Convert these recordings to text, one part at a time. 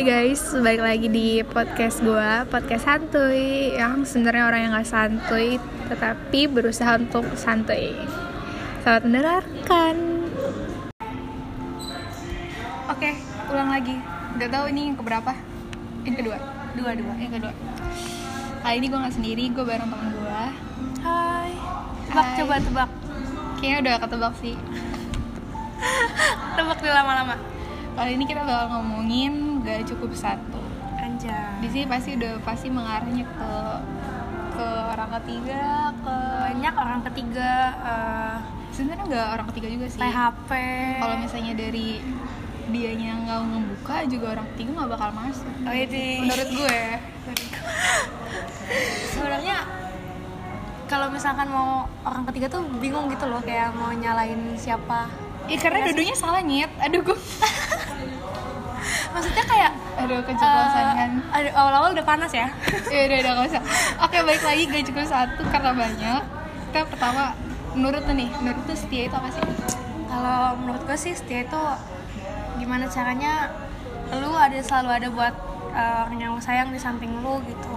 Hai guys, balik lagi di podcast gue, podcast santuy. Yang sebenarnya orang yang gak santuy, tetapi berusaha untuk santuy. Selamat mendengarkan. Oke, ulang lagi. Gak tahu ini yang keberapa? Yang kedua? dua dua. Yang kedua. Kali ini gue gak sendiri, gue bareng temen gue hai. Tebak Hai. coba tebak. Kayaknya udah ketebak sih. Tebak dulu lama-lama. Kali ini kita bakal ngomongin gak cukup satu. Anjay. Di sini pasti udah pasti mengarahnya ke ke orang ketiga ke banyak orang ketiga eh, sebenarnya nggak orang ketiga juga sih. THP kalau misalnya dari dianya nggak ngebuka juga orang ketiga nggak bakal masuk. Oh ini menurut gue. Sebenarnya kalau misalkan mau orang ketiga tuh bingung gitu loh kayak mau nyalain siapa. Ya karena dua-duanya salah nyet. Aduh gue maksudnya kayak aduh keceplosan eh, kan aduh, awal-awal udah panas ya? Ya udah udah usah. Oke balik lagi gak cukup satu karena banyak. Kita pertama menurut lu nih menurut tuh setia itu apa sih? Kalau menurut gue sih setia itu gimana caranya lu ada selalu ada buat eh, orang yang lu sayang di samping lu gitu.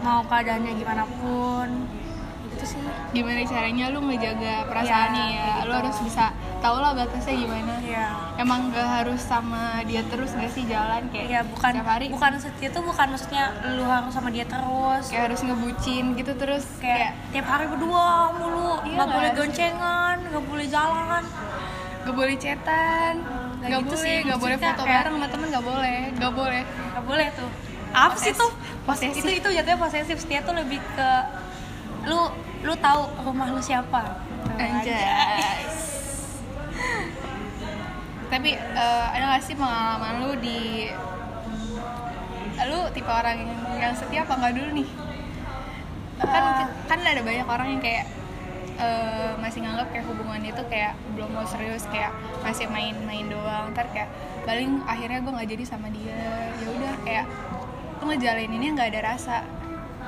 Mau keadaannya gimana pun gitu sih. Gimana caranya lu ngejaga perasaannya Iya, ya? kayak lu gitu. harus bisa tau lah batasnya gimana. Iya. emang gak harus sama dia terus gak sih jalan? Kayak ya bukan setiap hari? bukan setia itu bukan maksudnya lu harus sama dia terus. Kayak harus ngebucin gitu terus kayak tiap hari berdua mulu. Iya, nggak nggak? boleh goncengan nggak boleh jalan gak boleh chatan Nggak gak gitu boleh sih, gak boleh foto kayak- bareng sama temen gak boleh gak boleh. Nggak boleh tuh. Apa sih tuh? posesif. itu itu jatuhnya posesif. Setia tuh lebih ke lu lu tahu rumah lu siapa? Tuh, anjay tapi eh, ada gak sih pengalaman lu di lu tipe orang yang, yang setia apa nggak dulu nih? Kan Eh. kan ada banyak orang yang kayak eh, masih nganggap kayak hubungan itu kayak belum mau serius kayak masih main-main doang. Ntar kayak paling akhirnya gue nggak jadi sama dia. Ya udah kayak lu ngejalaninnya nggak ada rasa.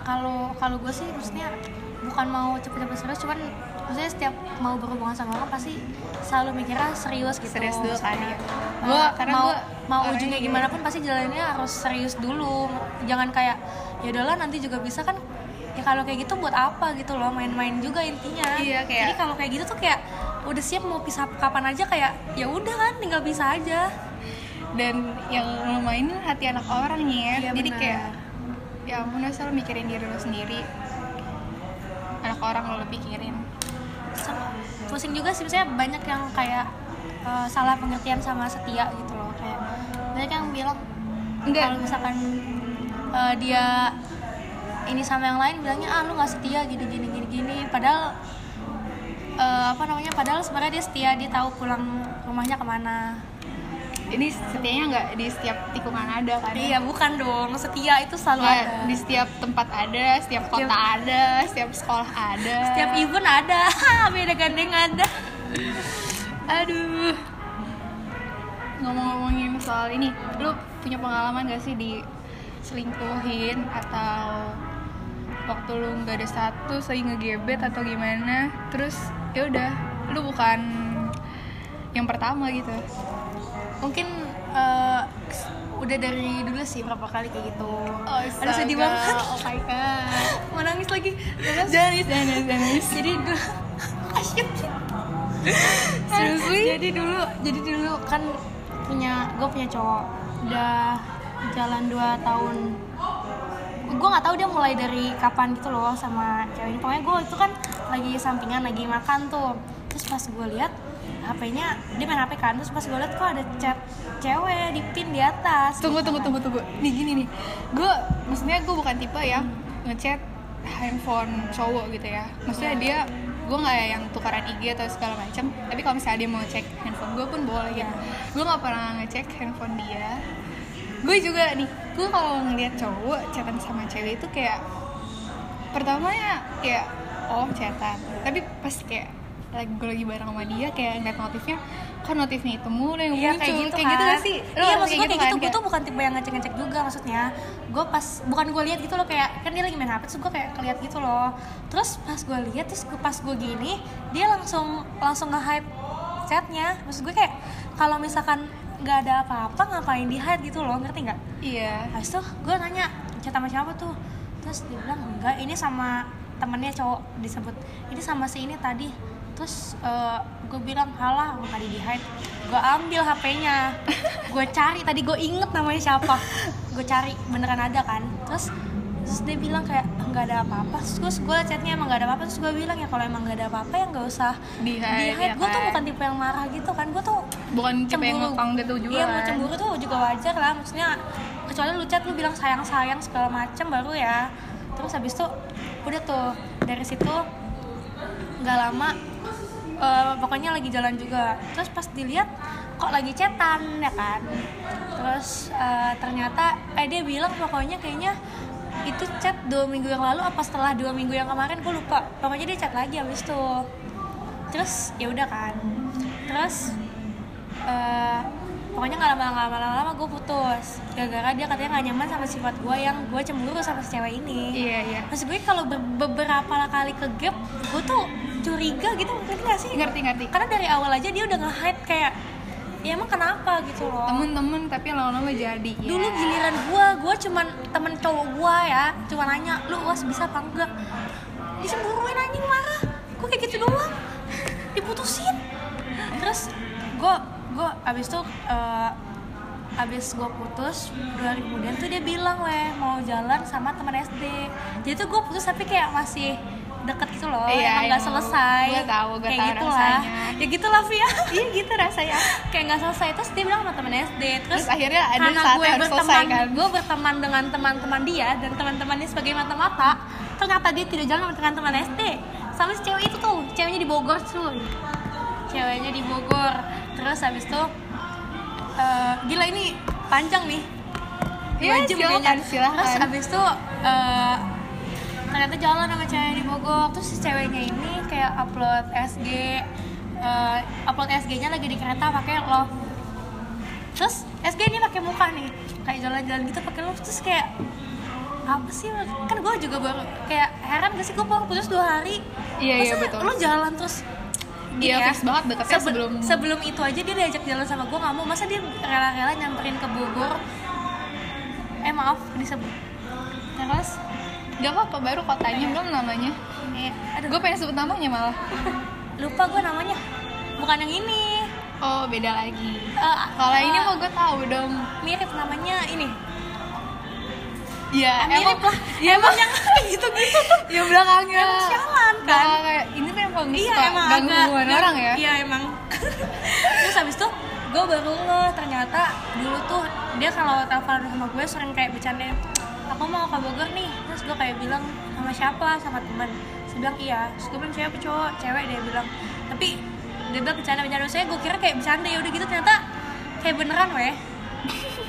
Kalau kalau gue sih maksudnya bukan mau cepet-cepet serius cuman maksudnya setiap mau berhubungan sama orang pasti selalu mikirnya serius gitu Serius dulu kan, ya. Gua- karena mau gua mau ujungnya gimana pun pasti jalannya harus serius dulu. Jangan kayak ya udahlah nanti juga bisa kan. Ya kalau kayak gitu buat apa gitu loh main-main juga intinya. Iya, kayak- jadi kalau kayak gitu tuh kayak udah siap mau pisah kapan aja kayak ya udah kan tinggal bisa aja. Dan yang lo mainin hati anak orang ya. Iya, jadi benar. kayak ya ampun lo mikirin diri lo sendiri. Anak orang lo pikirin. Se- pusing juga sih misalnya banyak yang kayak eh, salah pengertian sama setia gitu loh kayak banyak yang bilang Enggak. kalau misalkan eh, dia ini sama yang lain bilangnya ah lu nggak setia gini gini gini gini padahal eh, apa namanya padahal sebenarnya dia setia dia tahu pulang rumahnya ke mana ini setianya nggak di setiap tikungan ada kan? Iya bukan dong. Setia itu selalu Nggak, ada. di setiap tempat ada setiap kota Setiap- ada setiap sekolah ada. Setiap event ada. Beda gandeng ada. Aduh. Ngomong-ngomongin soal ini lu punya pengalaman gak sih di selingkuhin atau waktu lu nggak ada status lagi ngegebet atau gimana? Terus ya udah lu bukan yang pertama gitu mungkin eh, udah dari dulu sih berapa kali kayak gitu. Oh, Aduh, sedih banget. oh my god. Mau nangis lagi. Jangan nangis. Nangis jadi dulu Asyik. Seriously? jadi dulu jadi dulu kan punya gue punya cowok. Udah jalan 2 tahun. Gue nggak tahu dia mulai dari kapan gitu loh sama cewek ini. Pokoknya gue itu kan lagi sampingan lagi makan tuh. Terus pas gue lihat HP-nya dia main HP kan terus pas gue lihat kok ada chat cewek di pin di atas. Tunggu tunggu tunggu tunggu. Nih gini nih. Gue maksudnya gue bukan tipe yang ngechat handphone cowok gitu ya. Maksudnya dia gue nggak yang tukaran IG atau segala macam tapi kalau misalnya dia mau cek handphone gue pun boleh gitu. Gue nggak pernah ngecek handphone dia. Gue juga nih gue kalau ngeliat cowok chatan sama cewek itu kayak pertama ya kayak oh chatan. Tapi pas kayak lagi gue lagi bareng sama dia kayak ngeliat notifnya kok notifnya itu mulu yang Iya muncul? kayak gitu kayak kan? gitu gak sih Lo Iya kayak maksud gue kayak gitu, kan? gue Kayak- tuh bukan tipe yang ngecek-ngecek juga maksudnya. Gue pas, bukan gue lihat gitu loh kayak Kan dia lagi main HP terus gue kayak ngeliat gitu loh. Terus pas gue lihat terus pas gue gini Dia langsung langsung nge-hype chatnya. Maksud gue kayak kalau misalkan nggak ada apa-apa ngapain di hide gitu loh ngerti nggak? Iya. Habis itu gue nanya chat sama siapa tuh? Terus dia bilang enggak ini sama temennya cowok disebut. Ini sama si ini tadi terus gue bilang halah tadi di hide gue ambil HP-nya gue cari tadi gue inget namanya siapa. Gue cari beneran ada kan. Terus terus dia bilang kayak nggak ada apa-apa. Terus gue chatnya emang nggak ada apa-apa. Terus gue bilang ya kalau emang nggak ada apa-apa ya nggak usah. Di hide, ya gue tuh kan? bukan tipe yang marah gitu kan. Gue tuh bukan tipe yang cemburu. ngekang gitu juga iya mau kan? cemburu tuh juga wajar lah. Maksudnya kecuali lu chat lu bilang sayang sayang segala macem baru ya. Terus habis itu udah tuh dari situ nggak lama eh, pokoknya lagi jalan juga. Terus pas dilihat kok lagi chatan ya kan? Terus eh, ternyata eh dia bilang pokoknya kayaknya itu chat dua minggu yang lalu apa setelah dua minggu yang kemarin gue lupa. Pokoknya dia chat lagi habis itu. Terus ya udah kan. Terus eh, pokoknya nggak lama lama lama lama gue putus. Gara-gara dia katanya nggak nyaman sama sifat gue yang gue cemburu sama si cewek ini. Iya iya. Maksud gue kalau ber- beberapa kali ke gap gue tuh curiga gitu ngerti gak sih? Ngerti ngerti. Karena dari awal aja dia udah nge-hide kayak ya emang kenapa? gitu loh. Temen-temen tapi lama-lama jadi ya. dulu giliran gue gue cuman temen cowok gue ya cuma nanya lu was bisa apa enggak? Dicemburuin anjing marah. Gue kayak gitu doang. Diputusin. Terus gue gue abis itu eh, abis gue putus dua hari kemudian tuh dia bilang weh mau jalan sama teman SD jadi tuh gue putus tapi kayak masih deket gitu loh Iya, emang nggak emang. selesai. Gua tahu, gua kayak tahu gitu lah. ya gitulah Via. Iya gitu rasanya. Kayak nggak selesai. Terus dia bilang sama temen SD terus, Terus akhirnya ada karena saatnya gue harus berteman selesai, kan? gue berteman dengan teman-teman dia dan teman-temannya sebagai mata-mata ternyata dia tidak jalan sama teman-teman SD sama si cewek itu tuh ceweknya di Bogor cuy. Ceweknya di Bogor. Terus habis itu eh, gila ini panjang nih. Iya, silakan, silakan. terus habis itu eh, ternyata jalan sama cewek di Bogor. Terus si ceweknya ini kayak upload SG eh, upload SG-nya lagi di kereta pakai love terus SG ini pakai muka nih kayak jalan-jalan gitu pakai love terus kayak apa sih? Kan gue juga baru kayak heran gak sih gue baru putus dua hari. Iya, iya, Masa betul. lo jalan terus gini Iya, fix banget deketnya Sebe- sebelum- sebelum itu aja dia diajak jalan sama gue nggak mau. Masa dia rela-rela nyamperin ke Bogor? Eh maaf disebut. Terus gak apa-apa baru kotanya belum namanya. Eh, aduh. Gue pengen sebut namanya malah. Lupa gue namanya. Bukan yang ini. Oh beda lagi. Eh, kalau eh, ini mau gue tahu dong. Mirip namanya ini. Iya, Ah, mirip lah. ya emang yang gitu-gitu. Tuh yang belakangnya. Yang sialan, kan? Belakangnya, ini kan emang iya suka emang ganggu agak hubungan orang ya. Iya emang. Terus habis itu gue baru nge ternyata dulu tuh dia kalau telepon sama gue sering kayak bercanda aku mau ke Bogor nih. Terus gue kayak bilang sama siapa? Sama teman bilang iya. Terus gue bilang cowok? Cewek dia bilang. Tapi dia bilang bercanda bercanda. Saya gue kira kayak bercanda. Ya udah gitu ternyata kayak beneran weh.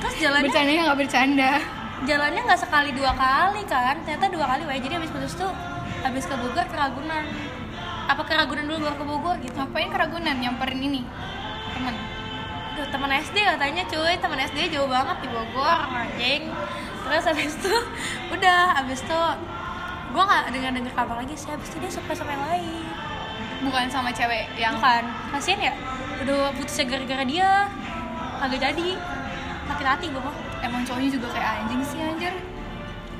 Terus jalannya bercandanya nggak bercanda. Jalannya nggak sekali dua kali kan? Ternyata dua kali weh. Jadi habis putus tuh habis ke Bogor ke Ragunan apa ke Ragunan dulu baru ke Bogor gitu? Ngapain keragunan? Nyamperin ini. Temen. Duh, teman SD katanya cuy, teman SD jauh banget di Bogor, anjing. Terus habis itu udah, habis itu gue nggak dengar dengar kabar lagi sih. Habis itu dia suka sama yang lain. bukan sama cewek yang Bukan, kasian ya. Udah putusnya gara-gara dia, kagak jadi. Sakit hati gue mah. emang cowoknya juga kayak anjing sih anjir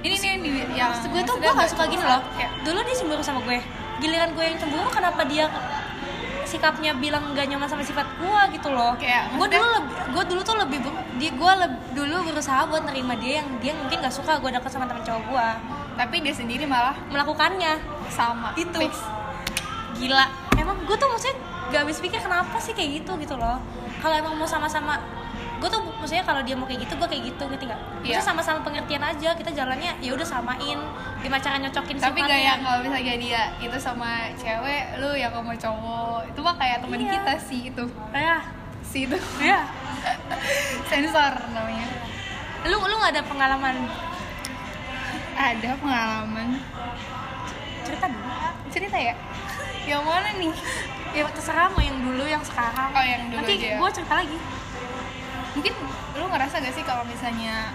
ini nih yang yang gue tuh gue gak suka gini loh. kayak Dulu dia cemburu sama gue. Giliran gue yang cemburu, kenapa dia sikapnya bilang gak nyaman sama sifat gue gitu loh. Kayak, gue dulu lebih gue dulu tuh lebih dia gue dulu berusaha buat nerima dia yang dia mungkin gak suka gue deket sama teman cowok gue tapi dia sendiri malah melakukannya. sama Itu. Fix. gila. Emang gue tuh maksudnya gak habis pikir kenapa sih kayak gitu gitu loh. Kalau emang mau sama-sama gue tuh maksudnya kalau dia mau kayak gitu gue kayak gitu ngerti gak? Iya. Maksudnya sama-sama pengertian aja kita jalannya ya udah samain gimana cara nyocokin tapi gak yang kalau misalnya dia itu sama cewek lu yang sama cowok itu mah kayak teman Iya. kita sih itu. Ya si itu. Ya sensor namanya. Lu lu gak ada pengalaman? Ada pengalaman. Cerita dulu. Cerita ya? Yang mana nih? Ya terserah mau yang dulu yang sekarang. Oh, yang dulu nanti ya. gue cerita lagi mungkin lu ngerasa gak sih kalau misalnya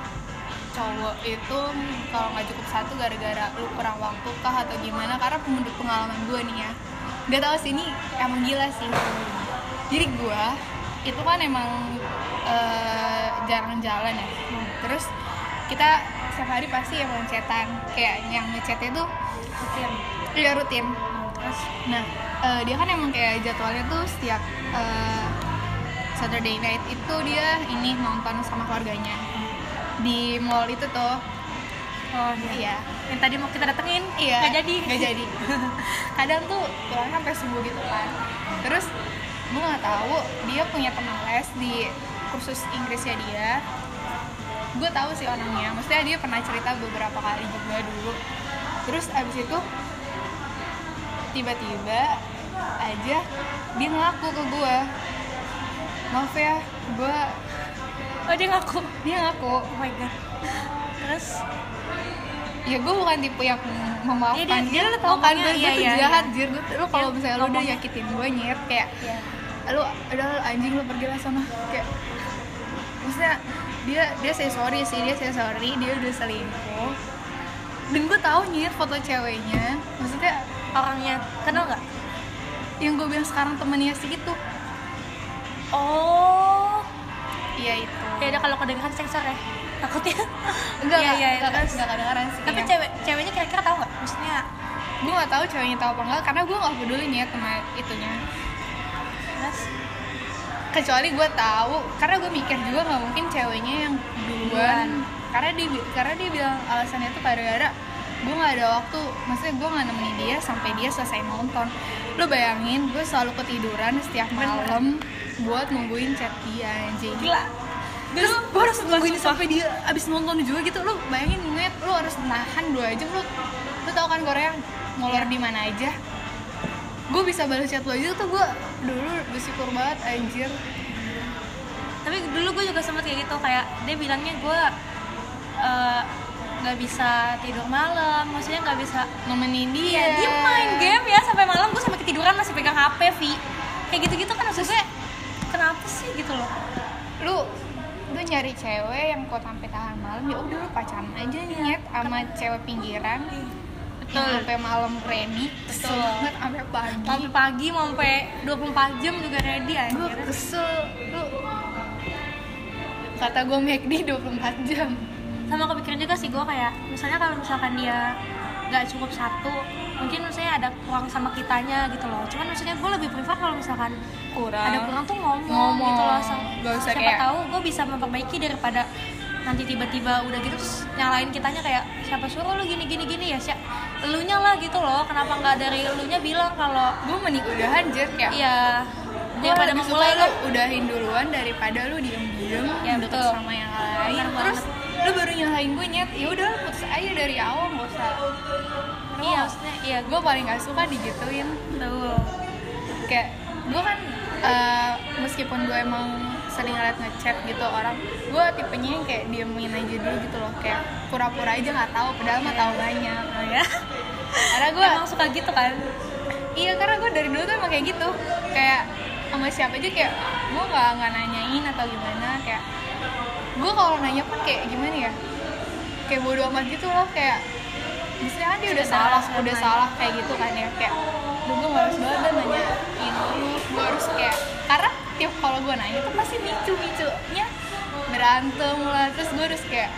cowok itu kalau nggak cukup satu gara-gara lu kurang waktu kah atau gimana? Karena menurut pengalaman gue nih ya gak tau sih ini emang gila sih. Jadi gue itu kan emang eh, jarang jalan ya. Terus kita setiap hari pasti emang chatan kayak yang ngechatnya tuh rutin. Iya rutin. Terus? Nah eh, dia kan emang kayak jadwalnya tuh setiap eh, Saturday night itu dia ini nonton sama keluarganya. Di mall itu tuh. Oh iya. Iya. Yang tadi mau kita datengin iya. Nggak jadi. Nggak jadi. Kadang tuh pulang sampai subuh gitu kan. Terus gue nggak tahu dia punya teman les di kursus Inggrisnya dia. Gue tahu sih orangnya. Maksudnya dia pernah cerita beberapa kali juga dulu. Terus abis itu tiba-tiba aja dia ngaku ke gue maaf ya gue oh dia ngaku. dia ngaku. Oh my god. Terus? Ya gue bukan tipe yang memaafkan Iya, dia- dia. dia, tau tau kan gue iya, tuh iya, jahat iya. jir. Gue lu kalau Iya, misalnya lu udah nyakitin gue nyet kayak Iya. lu udah anjing lu pergi lah sana. Kayak maksudnya dia dia say sorry sih dia say sorry dia udah selingkuh. Dan gue tahu nyet foto ceweknya maksudnya orangnya kenal nggak? yang gue bilang sekarang temennya sih itu oh. Iya itu. Ya udah kalau kedengeran sensor ya takutnya. Enggak Iya, enggak. iya, enggak terus. enggak kedengeran sih tapi Iya. cewek ceweknya kira-kira tahu nggak? Maksudnya gue nggak tahu ceweknya tahu apa enggak karena gue nggak peduli nyet sama itunya. Terus? Kecuali gue tahu karena gue mikir juga nggak mungkin ceweknya yang duluan. Karena dia karena dia bilang alasannya tuh gara-gara gue nggak ada waktu. Maksudnya gue nggak nemenin dia sampai dia selesai nonton. Lo bayangin gue selalu ketiduran setiap malam buat nungguin chat dia anjing. Gila. Terus gue harus nungguin sampai dia abis nonton juga gitu lo bayangin net lo harus nahan dua jam lo lo tau kan Korea Iya. di mana aja? Gue bisa balas chat lo aja tuh gue dulu bersyukur banget anjir. Tapi dulu gue juga sempet kayak gitu kayak dia bilangnya gue eh, nggak bisa tidur malam maksudnya nggak bisa nemenin dia. Iya, dia main game ya sampai malam gue sampai ketiduran masih pegang HP, Vi. Kayak gitu-gitu kan maksudnya kenapa sih gitu loh? lu lu nyari cewek yang kok sampai tahan malam ya udah lu pacaran aja nyet sama cewek pinggiran yang Betul. sampai malam ready kesel banget sampai pagi Sampai pagi mau sampai 24 jam juga ready gue anjir. kesel lu kata gue McD 24 jam Sama kepikiran juga sih gue kayak misalnya kalau misalkan dia nggak cukup satu mungkin misalnya ada kurang sama kitanya gitu loh. Cuman maksudnya gue lebih prefer kalau misalkan kurang. ada kurang tuh ngomong, Ngomong. gitu loh sama, Gak usah siapa kayak- tahu gue bisa memperbaiki daripada nanti tiba-tiba udah gitu terus nyalain kitanya kayak siapa suruh lu gini gini gini ya? Siapa elunya lah gitu loh. Kenapa nggak dari elunya bilang kalau gue mending udahan jer kayak iya. daripada lebih memulai lu. udahin duluan daripada lu diem-diem. Ya, deket betul. sama yang lain terus lu baru nyalahin gue nyet. Ya udah putus aja dari awal gak usah iya maksudnya iya gue paling gak suka digituin betul kayak gue kan eh, meskipun gue emang sering ngeliat ngechat gitu orang gue tipenya yang kayak diemin aja dulu gitu loh. Kayak pura-pura aja nggak tahu padahal mah tahu banyak. Oh, ya karena gue emang suka gitu kan? Iya karena gue dari dulu tuh emang kayak gitu. Kayak sama siapa aja kayak gue nggak nggak nanyain atau gimana kayak gue kalau nanya pun kayak gimana ya? Kayak bodo amat gitu loh kayak misalnya kan dia udah salah udah nanya. salah kayak gitu kan ya kayak gue harus banget nanya ini gue harus kayak karena tiap kalau gue nanya tuh pasti micu micunya berantem lah terus gue harus kayak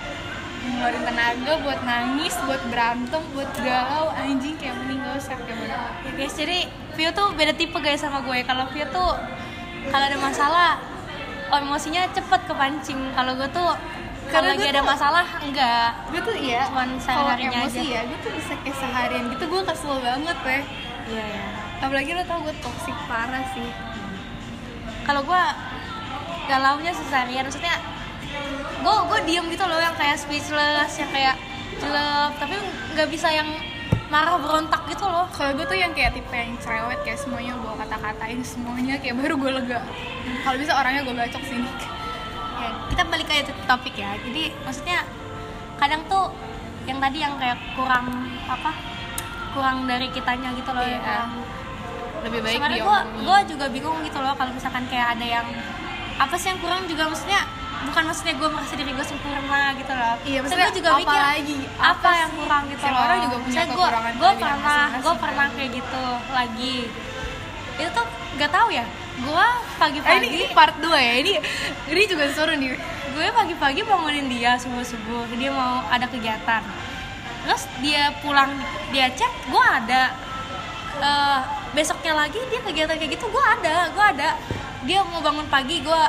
ngeluarin tenaga buat nangis buat berantem buat galau anjing kayak mending gak usah kayak bodo amat. ya guys jadi Vio tuh beda tipe guys sama gue kalau Vio tuh kalau ada masalah emosinya cepet kepancing kalau gue tuh Karena lagi ada tuh- masalah enggak. Gue tuh iya Cuman kalau sehari-harinya emosi aja. ya gue tuh bisa kayak seharian gitu gue kesel banget weh. Iya ya apalagi lo tau gue toxic parah sih. Kalau gue galaunya seharian maksudnya gue gue diem gitu loh yang kayak speechless yang kayak jelek tapi nggak bisa yang marah berontak gitu loh. Kalau gue tuh yang kayak tipe yang cerewet kayak semuanya gue kata-katain semuanya kayak baru gue lega. Kalau bisa orangnya gue bacok sini ya, kita balik ke topik ya jadi maksudnya kadang tuh yang tadi yang kayak kurang apa kurang dari kitanya gitu loh Iya. yang kurang lebih baik sebenarnya gue gue juga bingung gitu loh kalau misalkan kayak ada yang apa sih yang kurang juga maksudnya bukan maksudnya gue merasa diri gue sempurna gitu loh Iya, maksudnya gue juga apa mikir lagi? apa, Apa yang kurang gitu loh orang juga punya Misalnya kekurangan gue pernah gue masing-masing. pernah kayak gitu lagi itu tuh nggak tahu ya gue pagi-pagi ini, ini part 2 ya? Ini ini juga seru nih. Gue pagi-pagi bangunin dia subuh-subuh. Dia mau ada kegiatan. Terus dia pulang dia chat gue ada. Eh, besoknya lagi dia kegiatan kayak gitu gue ada gue ada. Dia mau bangun pagi gue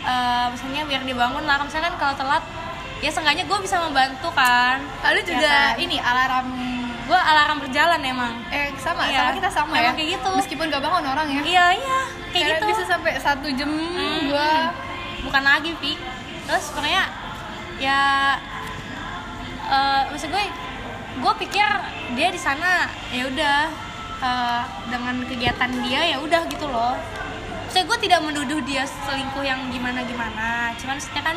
eh misalnya biar dia bangun lah. Misalkan kalau telat ya seenggaknya gue bisa membantu kan. Lalu Ya juga kan? ini alarm gue alarm berjalan emang. Eh sama Iya, sama kita sama emang ya. kayak gitu. meskipun gak bangun orang ya. Iya iya kayak Karena gitu. bisa sampai satu jam Hmm, gua. Bukan lagi pi. Terus pokoknya ya eh maksud gue gue pikir dia di sana ya udah eh, dengan kegiatan dia ya udah gitu loh. Saya gue tidak menuduh dia selingkuh yang gimana gimana cuman maksudnya kan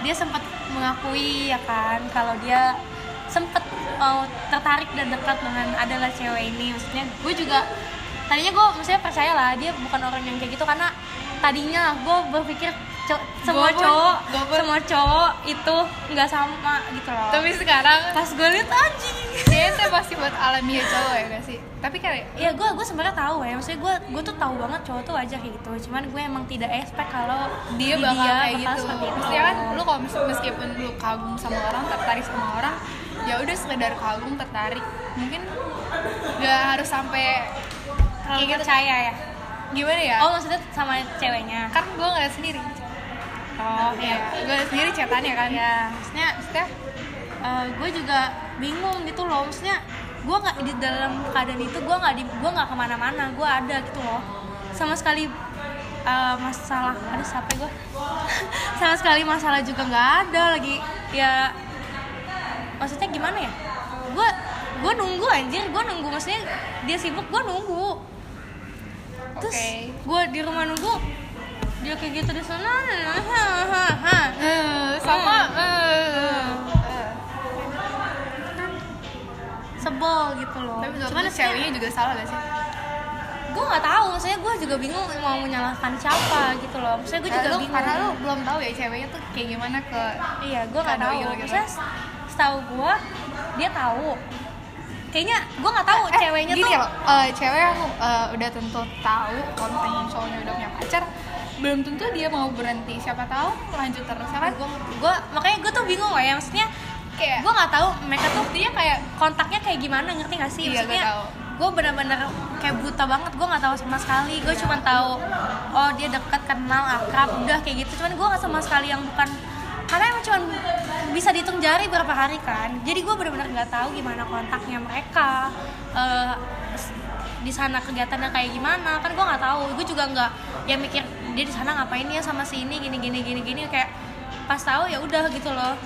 dia sempat mengakui ya kan kalau dia sempat mau tertarik dan dekat dengan adalah cewek ini. Maksudnya gue juga tadinya gue maksudnya percaya lah dia bukan orang yang kayak gitu. Karena tadinya gue berpikir co- semua Gua cowok gua pun- semua cowok itu nggak sama gitu loh. Tapi sekarang pas gue liat anjing. Itu pasti buat alamiah cowok ya gak sih tapi kayak ya gue gue sebenarnya tahu ya. Maksudnya gue gue tuh tahu banget cowok tuh wajar kayak gitu. Cuman gue emang tidak expect kalau dia di bakal kayak bakal gitu. seperti itu. Maksudnya kan lu kalau mes- meskipun lu kagum sama orang tertarik sama orang ya udah sekedar kagum tertarik. Mungkin gak harus sampai terlalu kayak gitu. percaya ya? Gimana ya? Oh maksudnya sama ceweknya? Kan gue ngeliat sendiri. Oh ya gue ngeliat sendiri chatannya kan. Ya maksudnya maksudnya gue juga bingung gitu loh. Maksudnya gue nggak di dalam keadaan itu gue nggak di gue nggak ke mana-mana gue ada gitu loh. Sama sekali eh, masalah ada siapa gue sama sekali masalah juga nggak ada lagi. Ya maksudnya gimana ya? Gue gue nunggu anjir. Gue nunggu maksudnya dia sibuk gue nunggu. Terus gue di rumah nunggu dia kayak gitu di sana. Sama eh, sebel gitu loh. Tapi cuman ceweknya juga salah gak sih? Gue nggak tahu maksudnya gue juga bingung mau menyalahkan siapa gitu loh. Maksudnya gue juga lu, bingung. karena lu belum tahu ya ceweknya tuh kayak gimana ke iya gue nggak tahu. gitu. maksudnya setahu gue dia tahu. Kayaknya gue nggak tahu Eh, ceweknya gini tuh loh eh, cewek yang eh, udah tentu tahu kalau misalnya cowoknya udah punya pacar belum tentu dia mau berhenti. Siapa tahu lanjut terus ya kan? Gue gue makanya gue tuh bingung ya maksudnya kayak gue nggak tahu mereka tuh dia kayak kontaknya kayak gimana ngerti gak sih? Iya, maksudnya gue bener-bener kayak buta banget gue nggak tahu sama sekali. Gue cuma tahu oh dia dekat kenal akrab udah kayak gitu. Cuman gue nggak sama sekali yang bukan karena emang cuma bisa dihitung jari berapa hari kan. Jadi gue bener-bener nggak tahu gimana kontaknya mereka Eh, di sana kegiatannya kayak gimana. Kan gue nggak tahu. Gue juga nggak ya mikir dia di sana ngapain ya sama si ini gini gini gini gini. Kayak pas tahu ya udah gitu loh.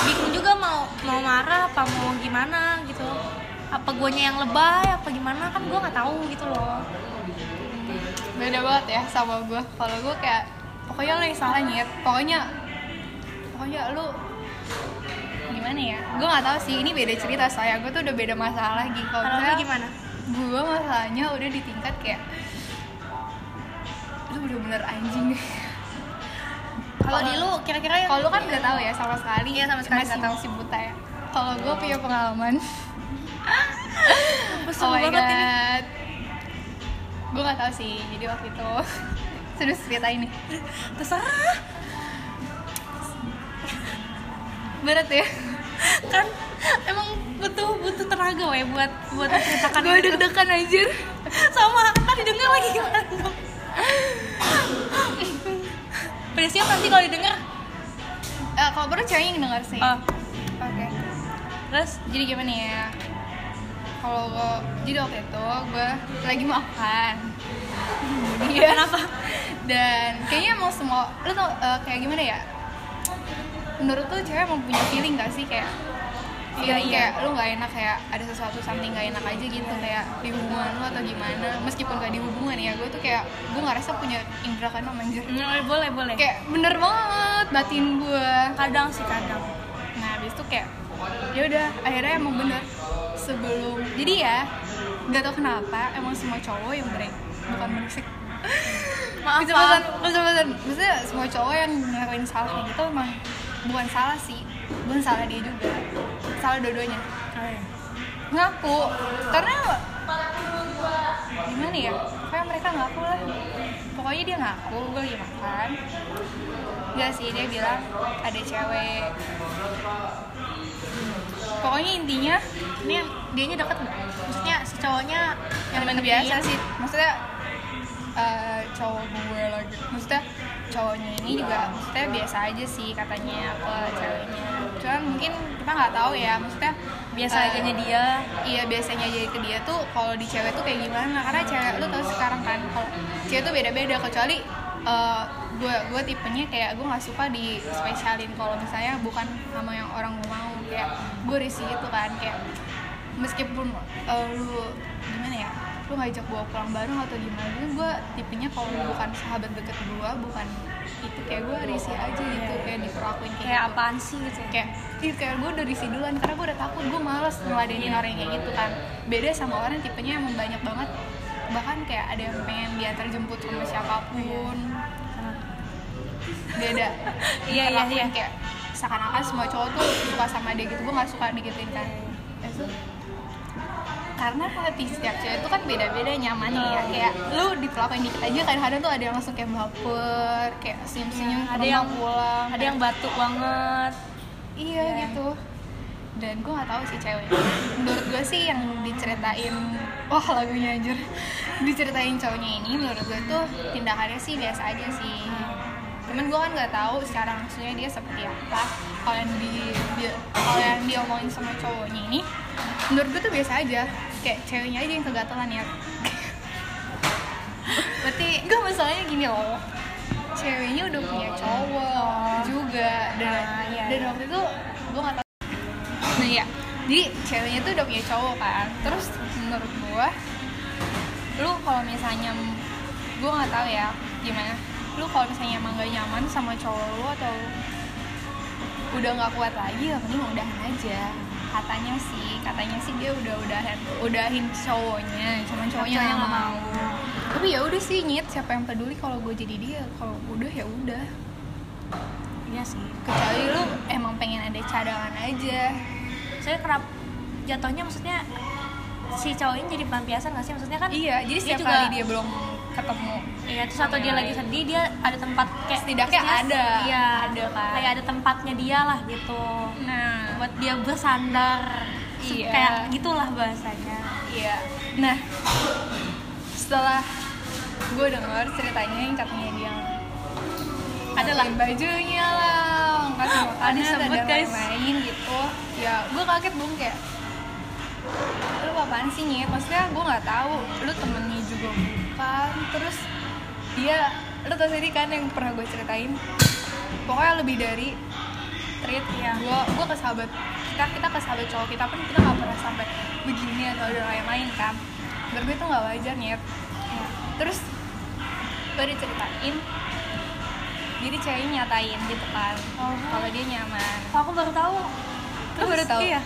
Bingung juga mau marah apa mau gimana gitu. Apa guanya yang lebay apa gimana kan gue nggak tahu gitu loh. Beda banget ya sama gue kalau gue kayak pokoknya lo yang salah nyet. Pokoknya pokoknya lu gimana ya? Gue nggak tahu sih ini beda cerita. Saya gue tuh udah beda masalah lagi. Kalau misalnya gimana? gue masalahnya udah di tingkat kayak lu bener-bener anjing kalau di lu kira-kira yang kalau lu kan nggak tahu ya sama sekali Iya, sama sekali nggak tahu. masih buta ya. Kalau gue punya pengalaman. Oh my banget ini. god. Gue nggak tahu sih jadi waktu itu sudah cerita ini terserah. Berat ya. Kan emang butuh butuh tenaga ya buat buat menceritakan gue deg-degan anjir. Sama kan didengar lagi gimana siap nanti kalau didengar? Eh, kalau perlu ceweknya yang denger sih. Oh, oke. Terus? Jadi gimana ya? Kalau gue jadi waktu itu gue lagi makan. Dia kenapa? Dan kayaknya mau semua lu tau eh, kayak gimana ya? Menurut tuh cewek mau punya feeling gak sih? Kayak Iya, iya. kayak lu nggak enak kayak ada sesuatu something gak enak aja gitu kayak di hubungan lu atau gimana. Meskipun gak di hubungan ya gue tuh kayak gue ngerasa punya indra kan anjir. Hmm, boleh boleh. Kayak bener banget batin gue kadang sih kadang. Nah habis itu kayak ya udah akhirnya emang bener. Sebelum jadi ya nggak tau kenapa emang semua cowok yang break bukan berisik Maaf, maaf. maksudnya semua cowok yang ngelakuin salah gitu emang bukan salah sih bukan salah dia juga salah dua-duanya. Oh, iya. ngaku. Karena gimana ya? Kayak mereka ngaku lah. Pokoknya dia ngaku gue lagi makan. Enggak sih dia bilang ada cewek. Pokoknya intinya ini yang dianya deket nggak? Maksudnya si cowoknya yang deketin biasa dia. sih. Maksudnya eh, cowok gue lagi. Maksudnya cowoknya ini juga maksudnya biasa aja sih katanya ke ceweknya cuman mungkin kita nggak tahu ya maksudnya biasa eh, aja dia. iya biasanya jadi ke dia tuh kalau di cewek tuh kayak gimana? Karena cewek lu tau sekarang kan kalau cewek tuh beda-beda kecuali eh, gue gue tipenya kayak gue nggak suka di spesialin kalau misalnya bukan sama yang orang gue mau. Kayak gue risih gitu kan kayak meskipun eh, lu gimana ya lu ngajak gue pulang bareng atau gimana gitu gue tipenya kalau bukan sahabat deket gue bukan itu kayak gue risih aja gitu kayak diperlakuin kayak, kayak gitu. apaan sih gitu kayak ih kayak gue udah risih duluan karena gue udah takut gue males ngeladenin orang yang kayak gitu kan. Beda sama orang yang tipenya emang banyak banget. Bahkan kayak ada yang pengen diantar jemput sama siapa pun. Beda. Iya, iya, iya. kayak seakan-akan semua cowok tuh suka sama dia gitu. Gue gak suka digituin kan. Itu karena hati setiap cewek itu kan beda-beda nyamannya ya. Kayak lu diperlakuin dikit aja kadang-kadang tuh ada yang langsung kayak baper kayak senyum-senyum Iya, ada yang pulang. ada yang batuk banget. Iya Iya. gitu. Dan gue nggak tahu sih ceweknya menurut gue sih yang diceritain wah lagunya anjir. Diceritain cowoknya ini menurut gue tuh tindakannya sih biasa aja sih cuman gue kan nggak tahu secara langsungnya dia seperti apa. Kalau yang di di- kalau yang diomongin sama cowoknya ini menurut gue tuh biasa aja. Kayak ceweknya aja yang kegatelan ya. Berarti enggak masalahnya gini loh. Ceweknya udah punya cowok juga. Dan Ah, iya, dan iya. waktu itu gue nggak tahu. Nah ya jadi ceweknya tuh udah punya cowok kan. Terus menurut gue lu kalau misalnya gue nggak tahu ya gimana lu kalau misalnya emang gak nyaman sama cowok lu atau udah nggak kuat lagi ya mending udahan aja. Katanya sih katanya sih dia udah udahan udahin cowoknya cuman cowoknya nggak mau. mau. tapi ya udah sih nyet siapa yang peduli kalau gue jadi dia? Kalau udah ya udah. Iya sih. Kecuali lu emang pengen ada cadangan aja. Saya kerap jatuhnya maksudnya si cowok ini jadi pelampiasan nggak sih? Maksudnya kan iya jadi dia setiap juga- kali dia belum ketemu Iya, terus atau dia lagi sedih dia ada tempat kayak Setidaknya maksudnya, ada. Iya, Ada kan. Kayak ada tempatnya dia lah gitu. nah Buat dia bersandar. Iya. Kayak gitulah bahasanya. iya nah setelah gue denger ceritanya yang katanya dia ada lah bajunya lah kasih makanan ada guys. lain gitu ya gue kaget dong kayak lu apaan sih nyet maksudnya gue nggak tahu lu temennya juga bukan terus dia lu tau sendiri kan yang pernah gue ceritain pokoknya lebih dari treat Iya. gue gue ke sahabat kita kita ke sahabat cowok kita pun kita nggak pernah sampai begini atau ada lain-lain kan menurut gue itu nggak wajar nyet Iya. terus gue diceritain jadi ceweknya nyatain gitu kan Oh. kalau dia nyaman Aku baru tahu. Lu baru tahu? Iya.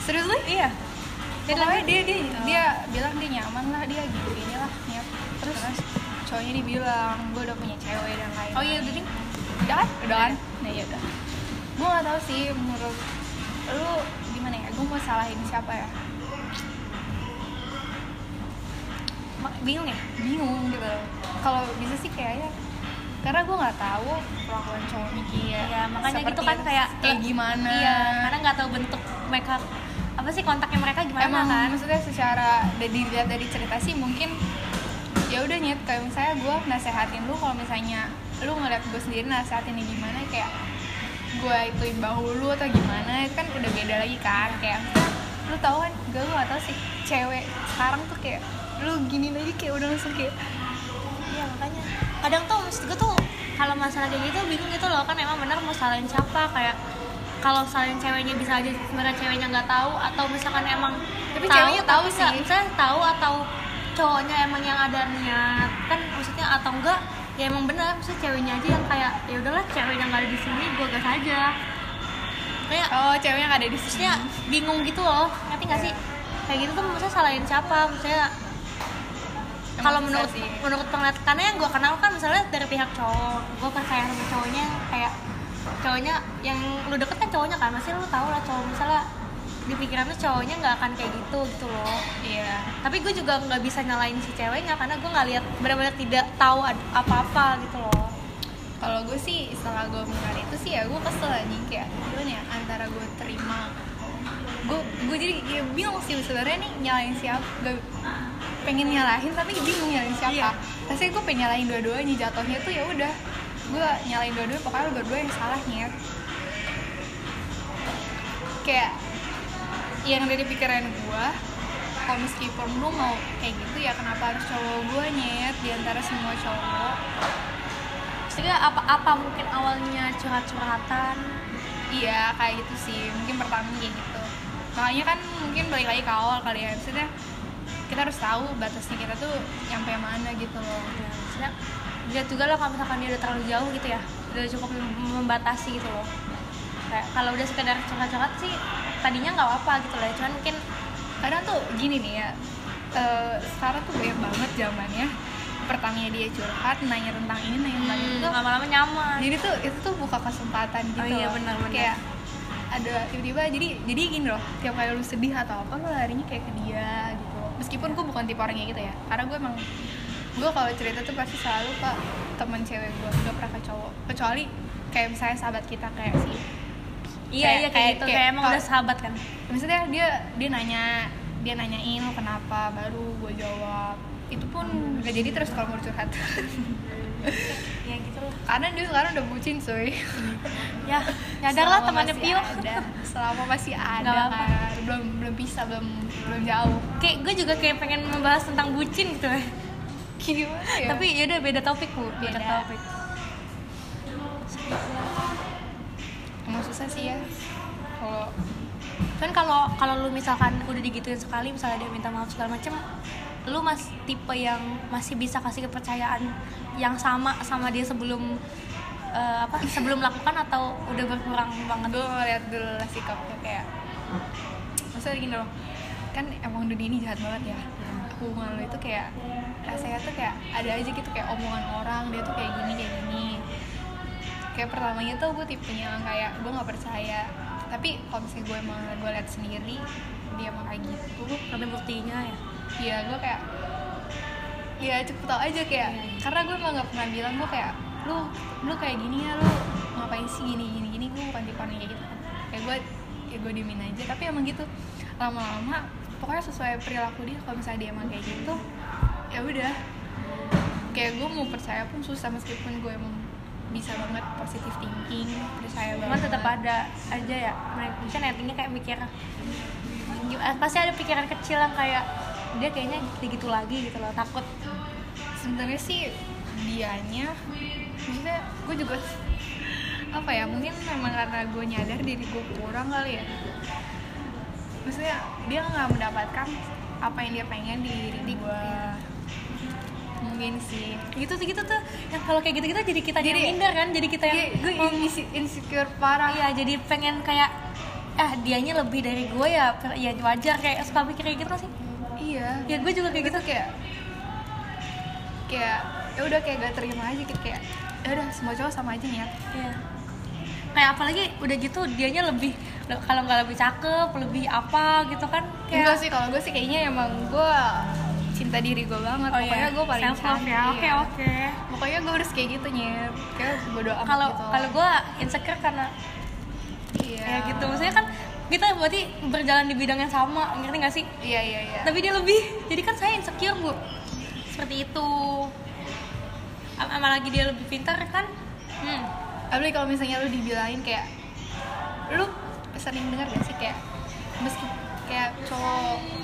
serius lu Iya. Dia pokoknya bilang- dia dia Oh. dia bilang dia nyaman lah dia gini gini lah nyet terus cowoknya dibilang gue udah punya cewek dan lain Oh iya, udah ding. udah kan? Udah kan? Nah ya udah. Gue nggak tahu sih menurut lu gimana ya? Gue mau salahin siapa ya? Bingung ya? bingung gitu. Kalau bisa sih kayaknya karena gue nggak tahu perlakuan cowoknya kayak Iya, makanya seperti gitu kan kayak kayak gimana? Iya, karena nggak tahu bentuk mereka apa sih kontaknya mereka gimana emang kan? maksudnya secara dari dilihat dari cerita sih mungkin ya udah nyet. Kayak misalnya gue nasehatin lu kalau misalnya lu ngeliat gue sendiri nasehatinnya gimana kayak gue ituin bahu lu atau gimana itu kan udah beda lagi kan. Kayak misalnya, lu tau kan gue lu gak tau sih cewek sekarang tuh kayak lu gini aja kayak udah langsung kayak Iya makanya. Kadang tuh maksud gue tuh kalau masalah kayak gitu bingung gitu loh. Kan emang benar mau salahin siapa kayak kalau salahin ceweknya bisa aja sebenarnya ceweknya nggak tahu atau misalkan emang Tapi ceweknya tahu sih. misalnya tahu atau cowoknya emang yang ada niat. Kan maksudnya atau enggak ya emang benar. Maksudnya ceweknya aja yang kayak ya udahlah ceweknya nggak ada di sini gue gas aja. Kayak oh ceweknya gak ada di sini. bingung gitu loh. Ngerti nggak sih? Kayak gitu tuh maksudnya salahin siapa? Maksudnya kalau menurut sih. menurut penglihatan karena yang gue kenal kan misalnya dari pihak cowok. Gue percaya sama cowoknya kayak cowoknya yang lu deket kan cowoknya kan? Masih lu tau lah cowok misalnya di pikiran tuh cowoknya nggak akan kayak gitu gitu loh. Iya. Tapi gue juga nggak bisa nyalain si ceweknya karena gue nggak lihat benar-benar tidak tahu apa-apa gitu loh. Kalau gue sih setelah gue mendengar itu sih ya gue kesel aja kayak gimana ya antara gue terima. Gue gue jadi kayak bingung sih sebenarnya nih nyalain siapa gak, pengen nyalahin tapi bingung nyalain siapa. Iya. pasti gue pengen nyalain dua-duanya jatuhnya tuh ya udah. Gue nyalain dua-duanya pokoknya lu berdua yang salah nyet kayak yang dari pikiran gue kalau meskipun lu mau kayak gitu ya kenapa harus cowok gue nyet di antara semua cowok? Sehingga apa-apa mungkin awalnya curhat-curhatan? Iya kayak gitu sih mungkin pertama kayak gitu. Makanya kan mungkin balik lagi ke awal kali ya maksudnya kita harus tahu batasnya kita tuh nyampe mana gitu loh. Ya, maksudnya lihat juga lah kalau misalkan dia udah terlalu jauh gitu ya udah cukup mem- membatasi gitu loh. Kayak kalau udah sekedar curhat-curhat sih tadinya nggak apa-apa gitu loh ya. cuman mungkin kadang tuh gini nih ya eh, sekarang tuh banyak banget zamannya pertamanya dia curhat nanya tentang ini nanya tentang itu. hmm, lama-lama nyaman. Jadi tuh itu tuh buka kesempatan gitu Oh iya, benar, benar. kayak ada tiba-tiba jadi jadi gini loh tiap kali lu sedih atau apa lu larinya kayak ke dia gitu. Meskipun gue bukan tipe orang kayak gitu ya karena gue emang gue kalau cerita tuh pasti selalu ke temen cewek gue gak pernah ke cowok. Kecuali kayak misalnya sahabat kita kayak si iya iya kayak, gitu. kayak, emang kalau- udah sahabat kan? Misalnya dia dia nanya dia nanyain lo kenapa baru gue jawab. Itu pun gak jadi terus kalau mau curhat. Ya gitu loh. Karena dia sekarang udah bucin soy ya nyadar lah temannya Pio. selama masih ada apa-apa. kan belum belum bisa belum belum jauh. Kayak gue juga kayak pengen membahas tentang bucin gitu. Ya gimana ya? Tapi yaudah beda topik bu. Beda, Beda. topik emang susah sih ya. Kalau kan kalau kalau lu misalkan udah digituin sekali misalnya dia minta maaf segala macem lu mas tipe yang masih bisa kasih kepercayaan yang sama sama dia sebelum eh, apa sebelum melakukan atau udah berkurang banget? Gue ngeliat dulu lah sikapnya kayak maksudnya gini loh kan emang dunia ini jahat banget ya. Hubungan lo itu kayak rasanya tuh kayak ada aja gitu kayak omongan orang dia tuh kayak gini kayak gini kayak pertamanya tuh gue tipenya kayak gue nggak percaya. Tapi kalau misalnya gue emang gue lihat sendiri dia emang kayak gitu. Ada buktinya ya? Iya, gue kayak ya cepet tau aja kayak Iya. karena gue emang gak pernah bilang gue kayak lu lu kayak gini ya lu ngapain sih gini gini gini gue bukan tipe kayak gitu. Kayak gue ya gue diemin aja. Tapi emang gitu lama-lama pokoknya sesuai perilaku dia kalau misalnya dia emang kayak gitu ya udah. Kayak gue mau percaya pun susah meskipun gue emang bisa banget positive thinking percaya cuman banget. tetap ada aja ya mereka mungkin nettingnya kayak mikir pasti ada pikiran kecil yang kayak dia kayaknya gitu lagi gitu loh takut. Sebenarnya sih dianya maksudnya gue juga apa ya mungkin memang karena gue nyadar diri gue kurang kali ya. Maksudnya dia nggak mendapatkan apa yang dia pengen di diri gue mungkin sih. Gitu tuh gitu tuh. Yang kalau kayak gitu gitu jadi kita yang Jadi- minder kan? Jadi kita yang gue insecure parah. Iya, jadi pengen kayak ah dianya lebih dari gue ya ya wajar kayak suka mikir kayak gitu sih. Iya. Ya gue juga kayak gitu. kayak kayak ya udah kayak gak terima aja gitu kayak ya udah semua cowok sama aja ya. Iya. kayak apalagi udah gitu dianya lebih kalau nggak lebih cakep lebih apa gitu kan Enggak sih kalau gue sih kayaknya emang gue cinta diri gue banget. Oh pokoknya iya gue paling self love ya. Oke iya. oke. Pokoknya gue harus kayak gitu nyet. Kayak bodo amat kalau gitu. kalau gue insecure karena iya. Ya gitu. Maksudnya kan kita berarti berjalan di bidang yang sama ngerti gak sih? Iya iya iya. Tapi dia lebih jadi kan saya insecure bu. Seperti itu. Apalagi dia lebih pintar kan? Hmm. apalagi kalau misalnya lu dibilangin kayak lu sering dengar gak sih? Kayak meski kayak cowok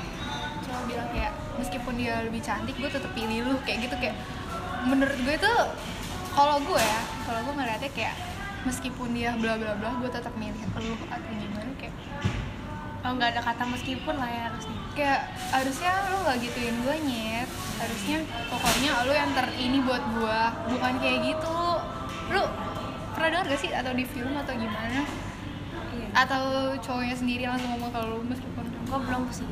cowok bilang kayak meskipun dia lebih cantik gue tetap pilih lu kayak gitu kayak menurut gue tuh kalau gue ya kalau gue ngeliatnya kayak meskipun dia bla bla bla gue tetap milih lu atau gimana kayak oh nggak ada kata meskipun lah ya harusnya. Kayak harusnya lu gak gituin gue nyet. Harusnya pokoknya lu yang ter ini buat gue bukan kayak gitu. Lu pernah dengar gak sih atau di film atau gimana? Iya. Atau cowoknya sendiri langsung ngomong ke lu meskipun gue belum sih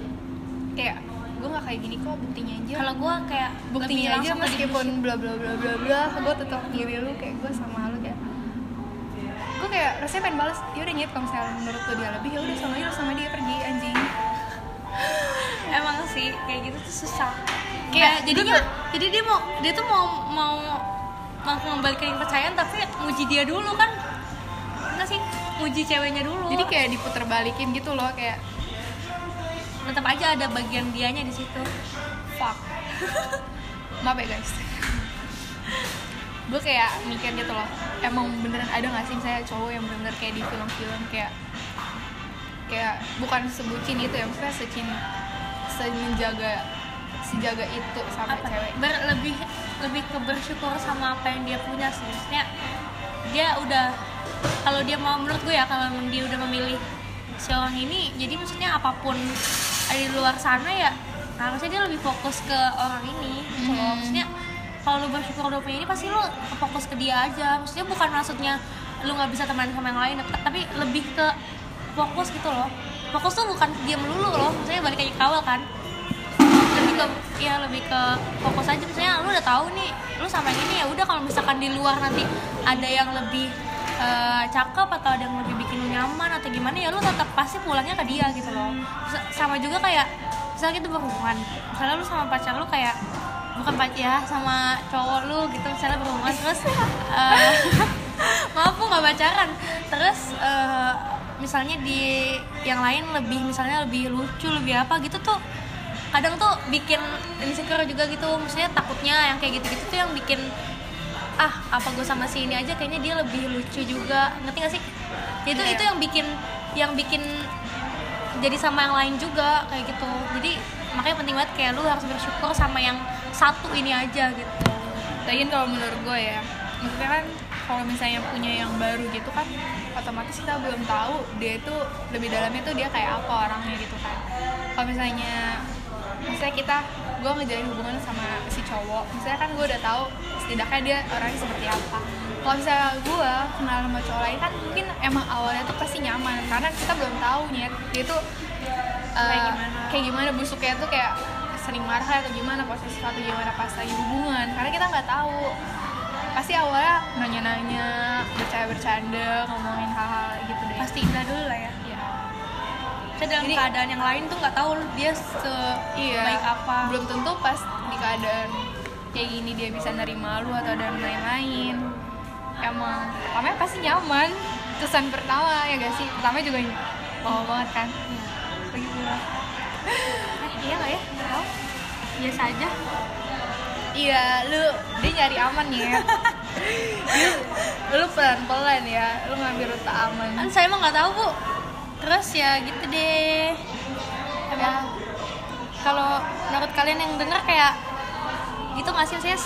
kayak gue gak kayak gini kok buktinya aja. Kalau gue kayak buktinya lebih aja meskipun bla bla bla bla bla gue tetap pilih lu kayak gue sama lu kayak gue kayak rasanya pengen balas ya udah nyet kalau misalnya menurut lo dia lebih ya udah sama aja lo sama dia pergi anjing. Emang sih kayak gitu tuh susah. Kayak kayak jadinya gue jadi dia mau dia tuh mau mau mau mengembalikan kepercayaan tapi muji dia dulu kan. Enggak sih? Muji ceweknya dulu. Jadi kayak diputer balikin gitu loh kayak tetap aja ada bagian dianya di situ. Fuck. Maaf ya guys. Gue kayak mikir gitu loh. Emang beneran ada gak sih saya cowok yang bener-bener kayak di film-film kayak kayak bukan sebucin itu ya maksudnya secin semenjaga sejaga itu sama apa? cewek. Ber, lebih lebih ke bersyukur sama apa yang dia punya sih. Maksudnya dia udah kalau dia mau menurut gue ya kalau dia udah memilih si orang ini jadi maksudnya apa pun ada di luar sana ya harusnya dia lebih fokus ke orang ini. Hmm. maksudnya kalau lu bersyukur udah punya ini pasti lu fokus ke dia aja maksudnya bukan maksudnya lu nggak bisa teman sama yang lain tapi lebih ke fokus gitu loh fokus tuh bukan dia melulu loh maksudnya balik lagi ke awal kan lebih ke ya lebih ke fokus aja misalnya lu udah tahu nih lu sama yang ini ya udah kalau misalkan di luar nanti ada yang lebih eh, cakep atau ada yang lebih bikin nyaman atau gimana ya lu tetap pasti pulangnya ke dia gitu loh. S- sama juga kayak misalnya kita berhubungan misalnya lu sama pacar lu kayak bukan pacar ya sama cowok lu gitu misalnya berhubungan terus eh, maaf nggak pacaran. Terus eh, misalnya di yang lain lebih misalnya lebih lucu lebih apa gitu tuh kadang tuh bikin insecure juga gitu. Maksudnya takutnya yang kayak gitu-gitu tuh yang bikin ah apa gue sama si ini aja kayaknya dia lebih lucu juga. Ngerti gak sih? Itu Iya. itu yang bikin yang bikin jadi sama yang lain juga kayak gitu. Jadi makanya penting banget kayak lu harus bersyukur sama yang satu ini aja gitu. Lagian kalau menurut gue ya maksudnya kan kalau misalnya punya yang baru gitu kan otomatis kita belum tahu dia itu lebih dalamnya tuh dia kayak apa orangnya gitu kan. Kalau misalnya misalnya kita gue ngejalin hubungan sama si cowok. Misalnya kan gue udah tahu setidaknya dia orangnya seperti apa. Kalau misalnya gue kenal sama cowok lain kan mungkin emang awalnya tuh pasti nyaman. Karena kita belum tahu nih dia tuh uh, Kayak gimana. kayak gimana? Busuknya tuh kayak sering marah atau gimana? Pas sesuatu gimana pas lagi hubungan? Karena kita nggak tahu. Pasti awalnya nanya-nanya bercanda-bercanda ngomongin hal-hal gitu deh. Pasti indah dulu lah ya Saya dalam Jadi- keadaan yang lain tuh nggak tahu dia se iya. baik apa. Belum tentu pas di keadaan kayak gini dia bisa nerima lu atau dan lain-lain emang. Pertamanya pasti nyaman. Kesan pertama ya gak sih? Pertama juga mau banget kan? Pula. eh iya nggak ya? Tahu. Biasa aja. Iya lu dia nyari aman ya. Lu pelan-pelan ya. Lu ngambil rute aman. Kan saya emang nggak tahu bu terus ya gitu deh. Emang kalau menurut kalian yang denger kayak gitu nggak sih saya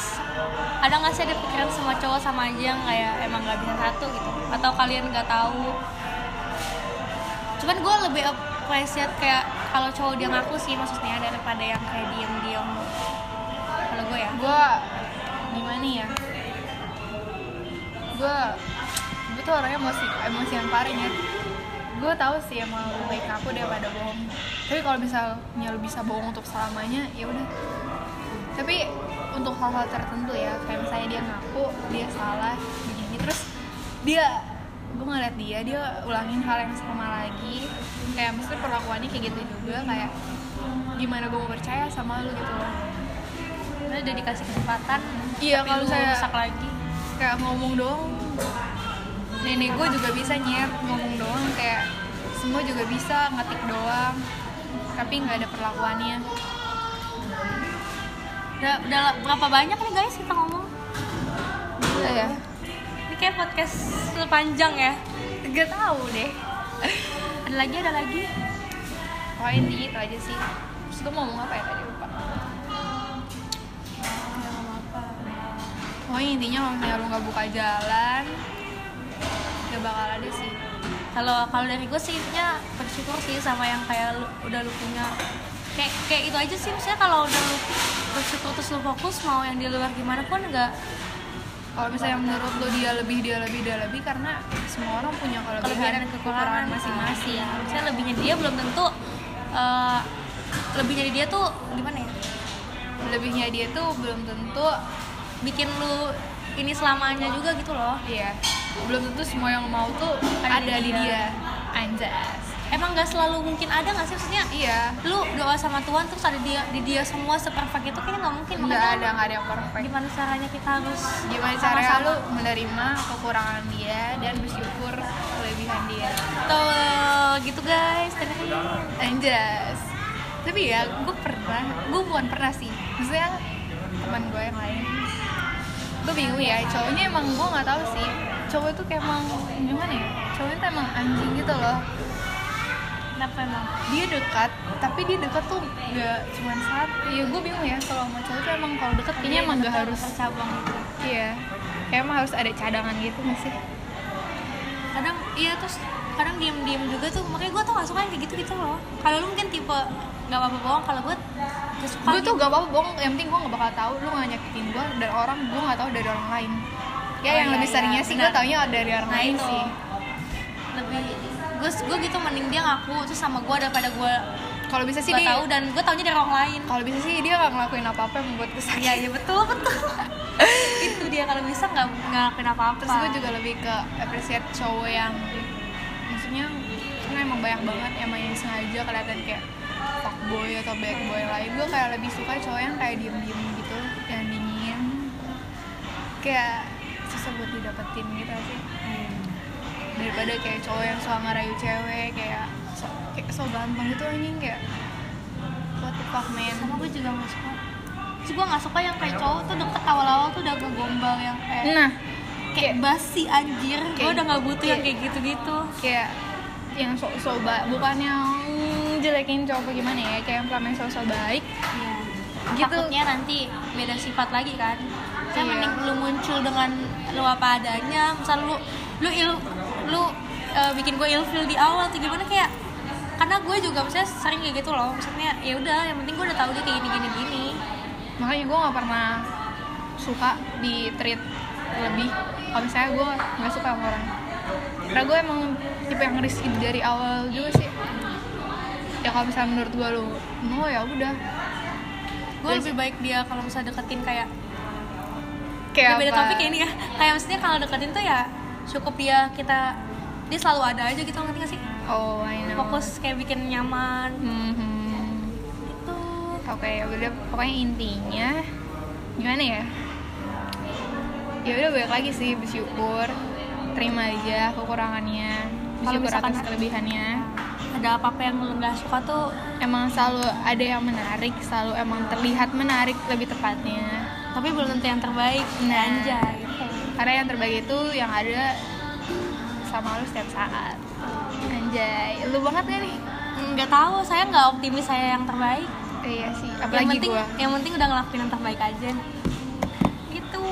ada nggak sih ada pikiran semua cowok sama aja yang kayak emang nggak bisa satu gitu? Atau kalian nggak tahu? Cuman gue lebih appreciate kayak kalau cowok dia ngaku sih maksudnya daripada yang kayak diem-diem kalau gue ya? Gue gimana ya? Gue gue tuh orangnya emosi emosian parah ya gue tahu sih emang lebih baik aku daripada bohong. Tapi kalau misalnya lu bisa bohong untuk selamanya ya udah. Tapi untuk hal-hal tertentu ya kayak misalnya dia ngaku dia salah begini terus dia gue ngeliat dia dia ulangin hal yang sama lagi. Kayak mesti perlakuannya kayak gitu juga kayak gimana gue mau percaya sama lu gitu loh. Karena udah dikasih kesempatan Iya, tapi kalau saya- rusak lagi. kayak ngomong doang nenek gue juga bisa nyet ngomong semua juga bisa ngetik doang. Tapi nggak ada perlakuannya. Udah, udah berapa banyak nih guys kita ngomong? Gila ya. Ini kayak podcast panjang ya. Gak tahu deh. Ada lagi ada lagi? Pokoknya intinya itu aja sih. Terus gue mau ngomong apa ya tadi? Lupa. Pokoknya intinya kalau misalnya lu nggak buka jalan gak bakal ada sih kalau kalau dari gue sih intinya bersyukur sih sama yang kayak lu, udah lu punya. Kayak kayak itu aja sih misalnya kalau udah lu bersyukur terus lu fokus mau yang di luar gimana pun enggak kalau misalnya menurut lu dia lebih dia lebih dia lebih karena semua orang punya kelebihan kelebihan dan kekurangan masing-masing. Iya, misalnya lebihnya dia belum tentu eh, lebihnya dia tuh gimana ya? Lebihnya dia tuh belum tentu bikin lu ini selamanya juga gitu loh. Iya. Belum tentu semua yang mau tuh Ada ada, di di dia. dia. Anjas. Emang gak selalu mungkin ada gak sih? Maksudnya iya. lu doa sama Tuhan terus ada dia di dia semua seperfect itu kayaknya nggak mungkin. Nggak Makanya ada nggak ada yang perfect. gimana caranya kita harus gimana caranya sama-sama lu menerima kekurangan dia dan bersyukur kelebihan dia. Tuh gitu guys. Dengerin anjas. Tapi ya gue pernah gue bukan pernah sih. Maksudnya teman gue yang lain gue bingung ya cowoknya emang gue nggak tahu sih. Cowok itu kayak emang gimana ya? Cowok itu emang anjing gitu loh. Kenapa emang? Dia dekat tapi dia dekat tuh gak cuma satu. Ya gue bingung ya kalau sama cowok tuh emang kalau deket kayaknya emang gak harus cabang gitu. Iya kayak emang harus ada cadangan gitu nggak sih? Kadang iya terus kadang diem diem juga tuh. Makanya gue tuh gak suka yang kayak gitu gitu loh. Kalau lu mungkin tipe nggak apa apa bohong kalau gue gak suka gue tuh gak apa-apa bohong yang penting gue gak bakal tahu lu gak nyakitin gue dari orang gue gak tahu dari orang lain. Ya Oh, yang iya, lebih iya, seringnya sih gue taunya dari orang Nah, lain itu. sih. Lebih gue gue gitu mending dia ngaku terus sama gue daripada gue kalau bisa sih gak dia tahu dan gue taunya dari orang lain. Kalau bisa sih dia gak ngelakuin apa-apa yang membuat gue sakit. Iya iya betul betul. Itu dia kalau bisa nggak nggak ngelakuin apa apa terus gue juga lebih ke appreciate cowok yang maksudnya karena emang banyak banget emang yang sengaja kelihatan kayak fuckboy atau bad boy lain gue kayak lebih suka cowok yang kayak diem diem gitu yang dingin. Kayak susah buat didapetin gitu sih. Daripada kayak cowok yang suka ngerayu cewek kayak so, kayak so gampang gitu anjing kayak what the fuck man. Sama gue juga nggak suka. Terus gue nggak suka yang kayak cowok tuh deket awal-awal tuh udah ngegombal yang kayak nah. kayak basi anjir. Gue Kayak- udah nggak butuh yang kayak- kayak gitu-gitu. kayak yang so, so ba- bukan yang jelekin cowok gimana ya kayak yang pelamen so, so baik Iya. Gitu. Takutnya nanti beda sifat lagi kan. Iya. mending lu muncul dengan lu apa adanya, misal lu lu il lu eh, bikin gue ilfil di awal tuh gimana kayak karena gue juga misalnya sering kayak gitu loh maksudnya ya udah yang penting gue udah tahu dia kayak gini gini gini makanya gue nggak pernah suka di treat lebih kalau misalnya gue nggak suka sama orang karena gue emang tipe yang risky dari awal juga sih ya kalau misalnya menurut gue lu no ya udah. Gue Terus- lebih baik dia kalau misalnya deketin kayak kayak beda topik ya ini ya. Kayak maksudnya kalau deketin tuh ya cukup dia kita dia selalu ada aja gitu ngerti gak sih? Oh I know. Fokus kayak bikin nyaman. Mhm. itu oke ya udah pokoknya intinya gimana ya? Ya udah balik lagi sih bersyukur. Terima aja kekurangannya. Bersyukur atas kelebihannya ada apa-apa yang lu nggak suka tuh emang selalu ada yang menarik selalu emang terlihat menarik lebih tepatnya. Tapi belum tentu yang terbaik. Nah. anjay. karena yang terbaik itu yang ada sama lu setiap saat. Anjay. Lu banget gak nih? Nggak tahu saya nggak optimis saya yang terbaik. Iya sih yang apalagi penting gua. yang penting udah ngelakuin yang terbaik aja. Gitu.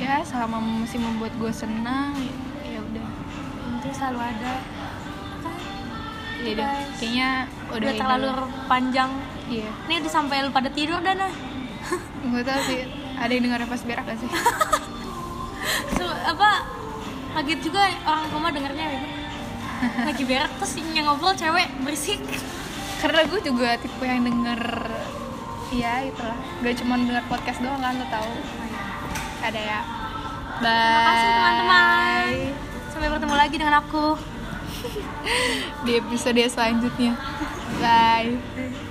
Ya selama masih membuat gue senang ya udah. Itu selalu ada ya udah Guys. kayaknya udah, udah terlalu panjang. Iya. Ini udah sampai lu pada tidur dan nah. Gue tau sih ada yang dengar pas berak gak sih? Se- apa kaget juga orang rumah dengernya gitu. Lagi berak terus yang ngobrol cewek berisik. Karena gue juga tipe yang denger ya itulah. Gak cuma denger podcast doang kan lo tau ada ya. Bye terima kasih teman-teman. Sampai bertemu lagi dengan aku di episode selanjutnya. Bye